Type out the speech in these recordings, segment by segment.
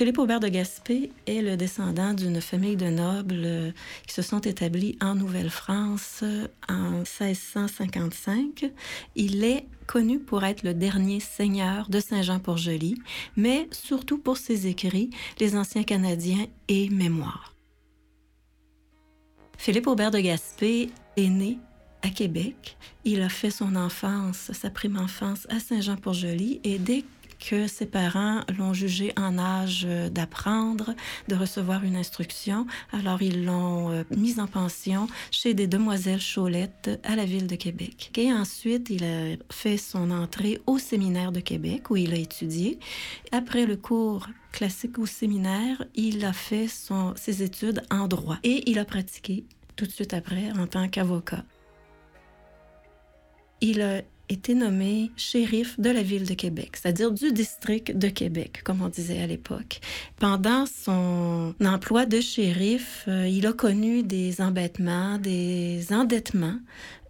Philippe Aubert de Gaspé est le descendant d'une famille de nobles euh, qui se sont établis en Nouvelle-France euh, en 1655. Il est connu pour être le dernier seigneur de Saint-Jean-Port-Joli, mais surtout pour ses écrits, Les Anciens Canadiens et Mémoires. Philippe Aubert de Gaspé est né à Québec. Il a fait son enfance, sa prime enfance à Saint-Jean-Port-Joli et dès que ses parents l'ont jugé en âge d'apprendre, de recevoir une instruction. Alors, ils l'ont euh, mis en pension chez des demoiselles Chaulette à la ville de Québec. Et ensuite, il a fait son entrée au séminaire de Québec où il a étudié. Après le cours classique au séminaire, il a fait ses études en droit et il a pratiqué tout de suite après en tant qu'avocat. Il a été nommé shérif de la ville de Québec, c'est-à-dire du district de Québec, comme on disait à l'époque. Pendant son emploi de shérif, euh, il a connu des embêtements, des endettements,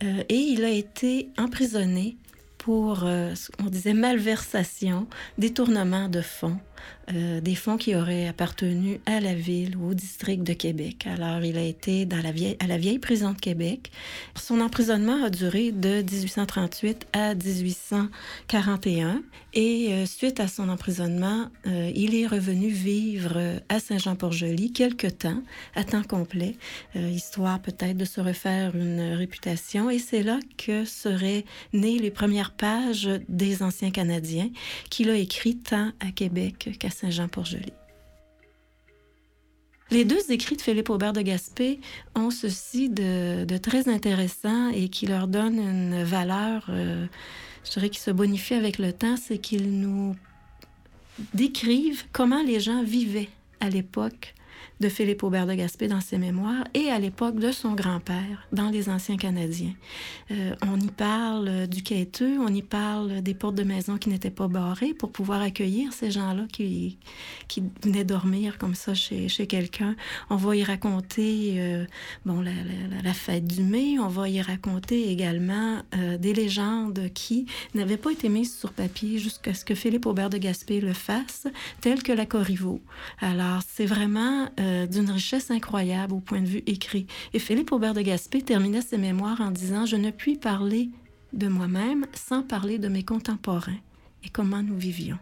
euh, et il a été emprisonné pour, euh, on disait, malversation, détournement de fonds. Euh, des fonds qui auraient appartenu à la ville ou au district de Québec. Alors, il a été dans la à la vieille prison de Québec. Son emprisonnement a duré de 1838 à 1841 et euh, suite à son emprisonnement, euh, il est revenu vivre à Saint-Jean-Port-Joli quelque temps, à temps complet, histoire peut-être de se refaire une réputation. Et c'est là que seraient nées les premières pages des Anciens Canadiens qu'il a écrit tant à Québec qu'à Saint-Jean-Port-Joli. Les deux écrits de Philippe Aubert de Gaspé ont ceci de, très intéressant et qui leur donne une valeur, euh, je dirais, qui se bonifie avec le temps, c'est qu'ils nous décrivent comment les gens vivaient à l'époque de Philippe Aubert de Gaspé dans ses mémoires et à l'époque de son grand-père dans Les Anciens Canadiens. Euh, on y parle du quêteux, on y parle des portes de maison qui n'étaient pas barrées pour pouvoir accueillir ces gens-là qui, qui venaient dormir comme ça chez, chez quelqu'un. On va y raconter euh, bon, la, fête du mai, on va y raconter également euh, des légendes qui n'avaient pas été mises sur papier jusqu'à ce que Philippe Aubert de Gaspé le fasse, telles que la Corriveau. Alors, c'est vraiment euh, d'une richesse incroyable au point de vue écrit. Et Philippe Aubert de Gaspé terminait ses mémoires en disant Je ne puis parler de moi-même sans parler de mes contemporains et comment nous vivions?